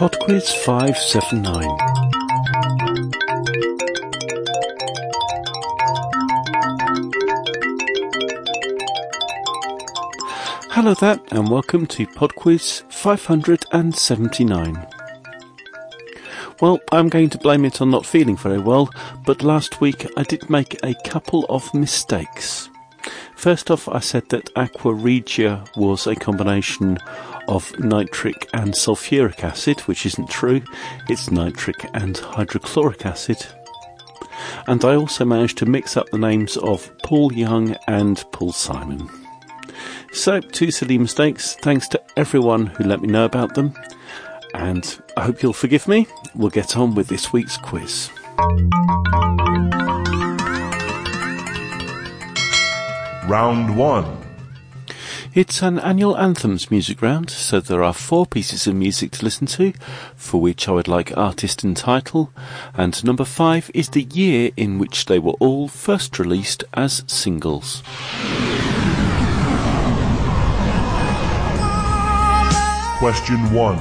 Podquiz 579. Hello there, and welcome to Podquiz 579. Well, I'm going to blame it on not feeling very well, but last week I did make a couple of mistakes. First off, I said that Aqua Regia was a combination of nitric and sulfuric acid, which isn't true. It's nitric and hydrochloric acid. And I also managed to mix up the names of Paul Young and Paul Simon. So, two silly mistakes. Thanks to everyone who let me know about them. And I hope you'll forgive me. We'll get on with this week's quiz. Round 1. It's an annual anthems music round, so there are four pieces of music to listen to, for which I would like artist and title, and number five is the year in which they were all first released as singles. Question 1.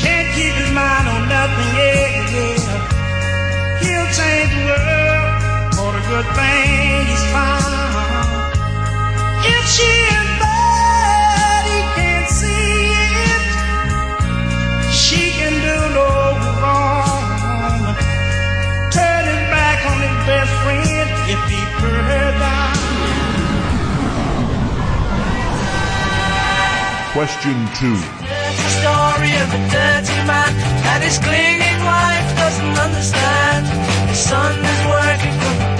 Can't keep his mind on nothing, yeah, yeah. He'll change the world for the good thing he's found. If she is bad, he can't see it. She can do no wrong. Turn his back on his best friend if he put her down. Question 2. Dirty story of a dirty man and his clinging wife doesn't understand. His son is working for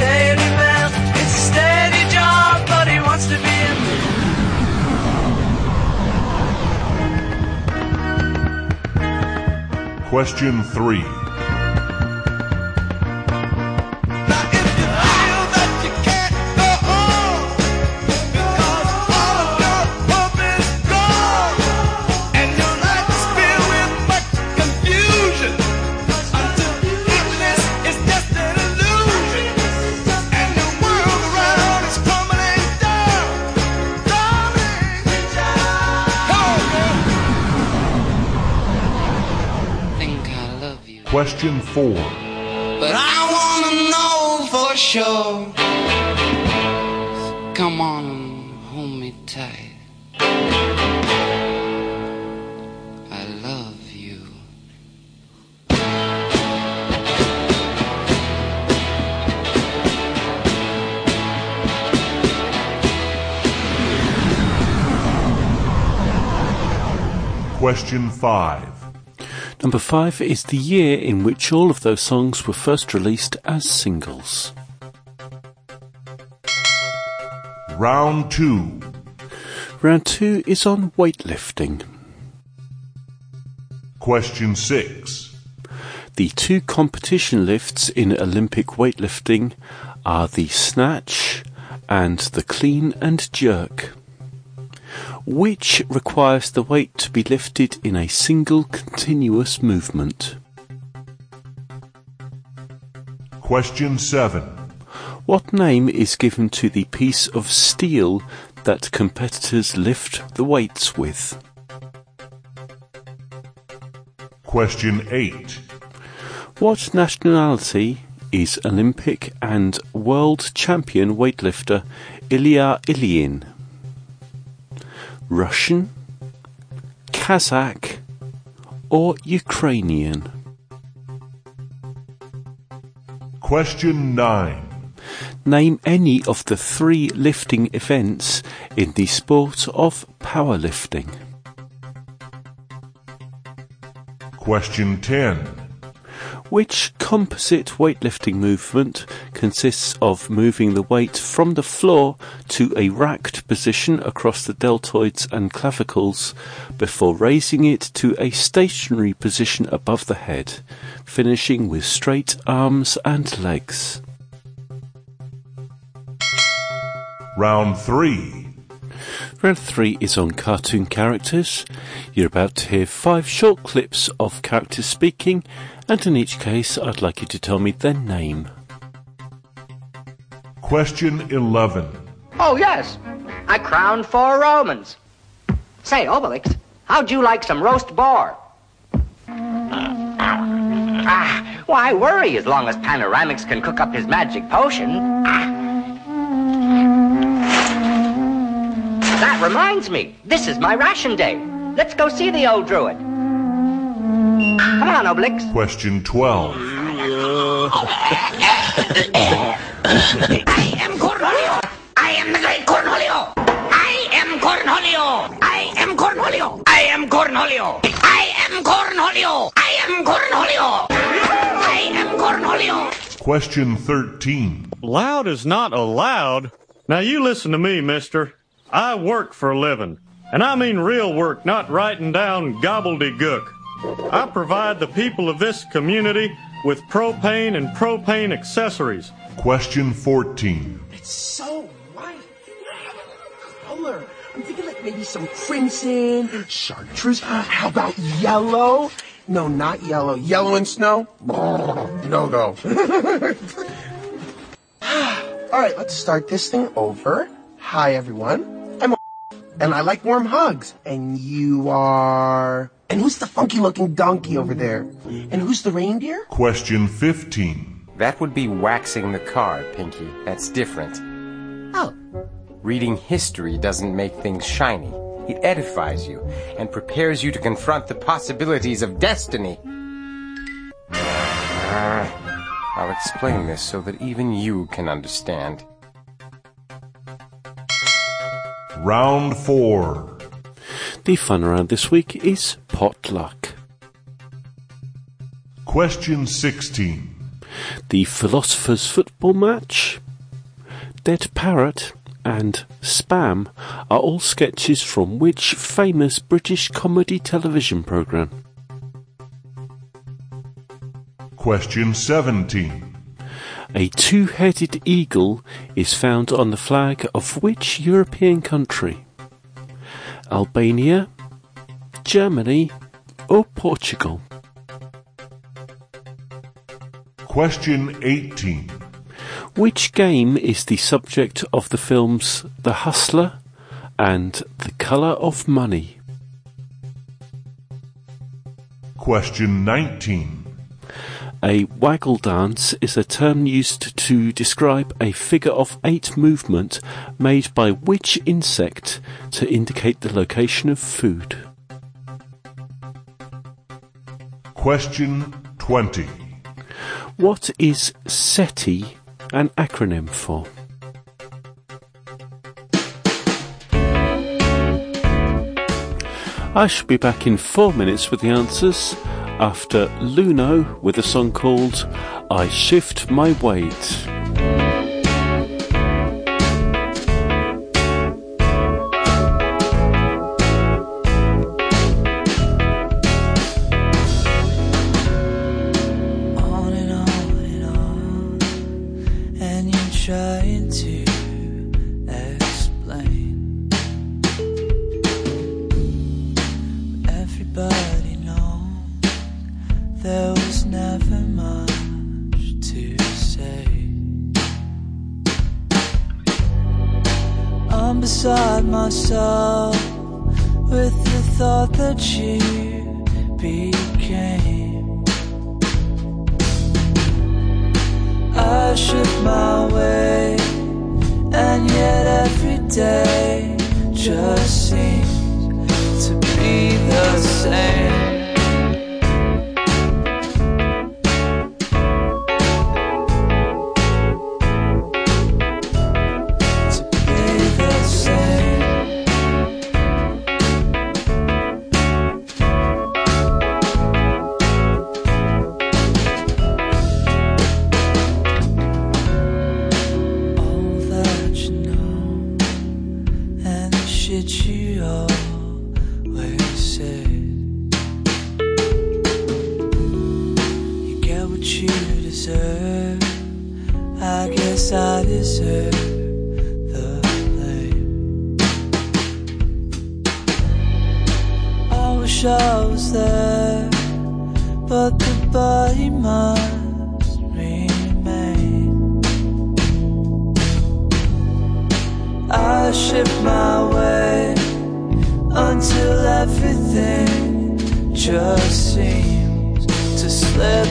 Question 3. Question 4. But I wanna know for sure. Come on and hold me tight. I love you. Question 5. Number five is the year in which all of those songs were first released as singles. Round 2. Round two is on weightlifting. Question 6. The two competition lifts in Olympic weightlifting are the snatch and the clean and jerk. Which requires the weight to be lifted in a single continuous movement? Question 7. What name is given to the piece of steel that competitors lift the weights with? Question 8. What nationality is Olympic and world champion weightlifter Ilya Ilyin? Russian, Kazakh, or Ukrainian? Question 9. Name any of the three lifting events in the sport of powerlifting. Question 10. Which composite weightlifting movement consists of moving the weight from the floor to a racked position across the deltoids and clavicles before raising it to a stationary position above the head, finishing with straight arms and legs? Round 3. Round three is on cartoon characters. You're about to hear five short clips of characters speaking, and in each case, I'd like you to tell me their name. Question 11. Oh, yes. I crowned four Romans. Say, Obelix, how'd you like some roast boar? Ah, why worry as long as Panoramix can cook up his magic potion? Ah. That reminds me, this is my ration day. Let's go see the old druid. Come on, Obelix. Question 12. I am Cornholio. I am the great Cornholio. I am Cornholio. I am Cornholio. I am Cornholio. I am Cornholio. I am Cornholio. I am Cornholio. Question 13. Loud is not allowed. Now you listen to me, mister. I work for a living. And I mean real work, not writing down gobbledygook. I provide the people of this community with propane and propane accessories. Question 14. It's so white. Color. I'm thinking like maybe some crimson, chartreuse. How about yellow? No, not yellow. Yellow and snow? No go. All right, let's start this thing over. Hi, everyone. I'm and I like warm hugs. And you are. And who's the funky looking donkey over there? And who's the reindeer? Question 15. That would be waxing the car, Pinky. That's different. Oh. Reading history doesn't make things shiny. It edifies you and prepares you to confront the possibilities of destiny. Ah, I'll explain this so that even you can understand. Round 4. The fun around this week is potluck. Question 16. The Philosopher's Football Match, Dead Parrot, and Spam are all sketches from which famous British comedy television programme? Question 17. A two headed eagle is found on the flag of which European country? Albania, Germany, or Portugal? Question 18. Which game is the subject of the films The Hustler and The Colour of Money? Question 19. A waggle dance is a term used to describe a figure of eight movement made by which insect to indicate the location of food? Question 20. What is SETI an acronym for? I shall be back in four minutes with the answers after Luno with a song called I Shift My Weight. Beside myself with the thought that you became. I shift my way, and yet every day just seems to be the same. I guess I deserve the blame. I wish I was there, but the body must remain. I shift my way until everything just seems to slip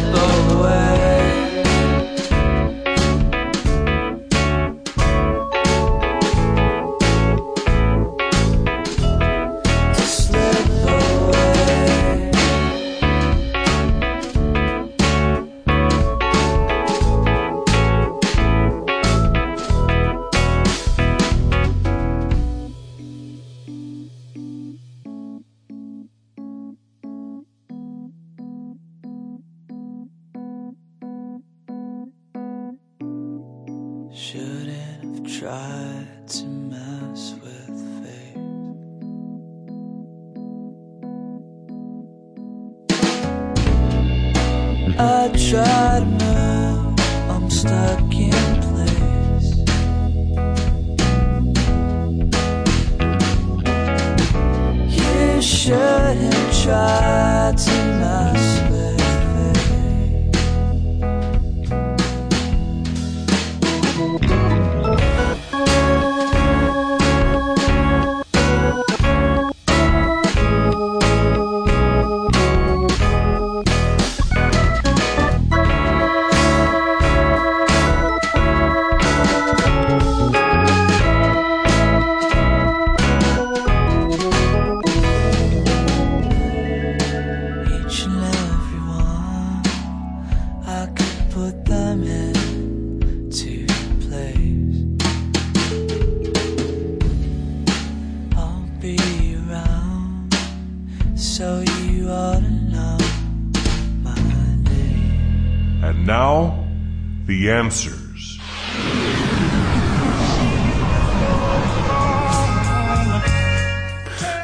away. Tried to mess with fate. I try to move, I'm stuck in place. You shouldn't try to now, the answers.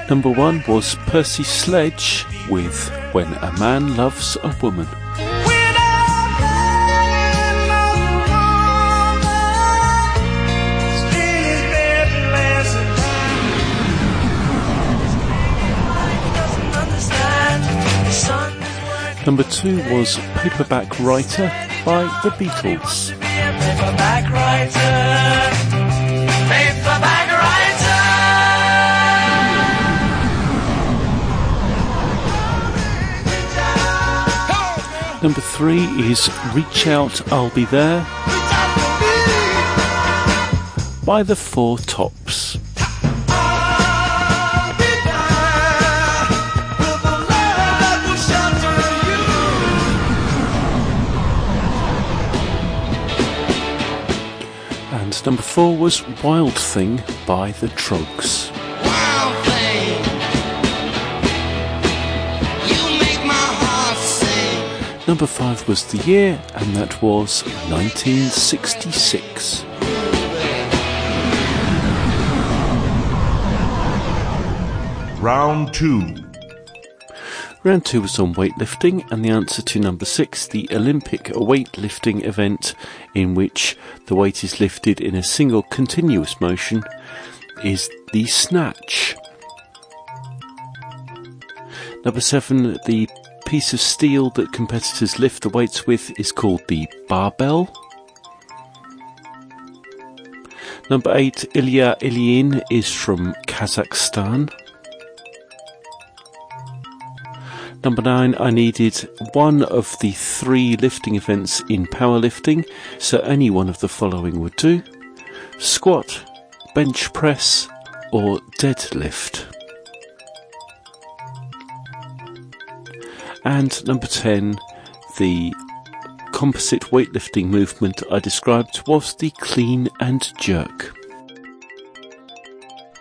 Number one was Percy Sledge with When a Man Loves a Woman. Number two was Paperback Writer by the Beatles. Paperback writer, paperback writer. Number three is Reach Out, I'll Be There by the Four Tops. Number four was Wild Thing by the Troggs. Wild thing, you make my heart sing. Number five was the year, and that was 1966. Round 2. Round two was on weightlifting, and the answer to number six, the Olympic weightlifting event in which the weight is lifted in a single continuous motion, is the snatch. Number seven, the piece of steel that competitors lift the weights with is called the barbell. Number eight, Ilya Ilyin is from Kazakhstan. Number nine, I needed one of the three lifting events in powerlifting, so any one of the following would do squat, bench press, or deadlift. And number 10, the composite weightlifting movement I described was the clean and jerk.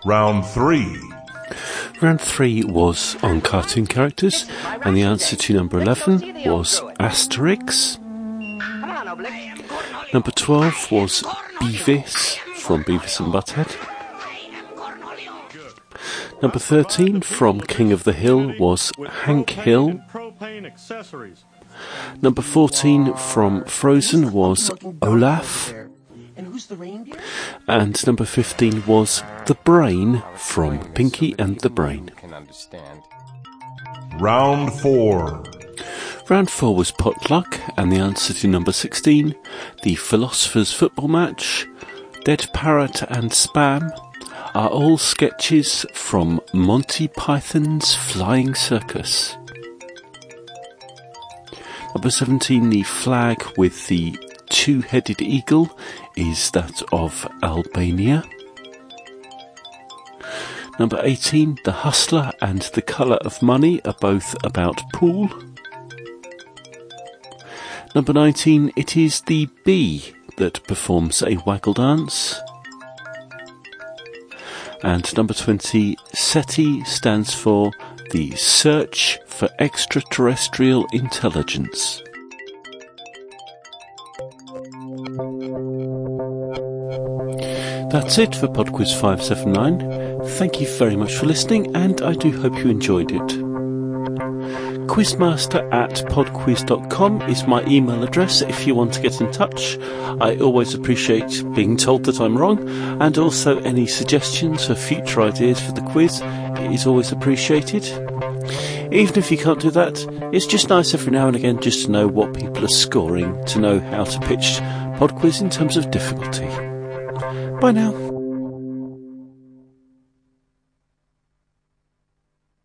Round 3. Round three was on cartoon characters, and the answer to number 11 was Asterix. Number 12 was Beavis from Beavis and Butthead. Number 13 from King of the Hill was Hank Hill. Number 14 from Frozen was Olaf. And who's the reindeer? And number 15 was The Brain from Pinky and the Brain. Can understand. Round 4. Round 4 was Potluck, and the answer to number 16, The Philosopher's Football Match, Dead Parrot and Spam, are all sketches from Monty Python's Flying Circus. Number 17, the flag with the two-headed eagle is that of Albania. Number 18, The Hustler and The Colour of Money are both about pool. Number 19, it is the bee that performs a waggle dance. And number 20, SETI stands for the Search for Extraterrestrial Intelligence. That's it for PodQuiz 579. Thank you very much for listening, and I do hope you enjoyed it. Quizmaster at podquiz.com is my email address if you want to get in touch. I always appreciate being told that I'm wrong, and also any suggestions for future ideas for the quiz is always appreciated. Even if you can't do that, it's just nice every now and again just to know what people are scoring, to know how to pitch PodQuiz in terms of difficulty. Bye now.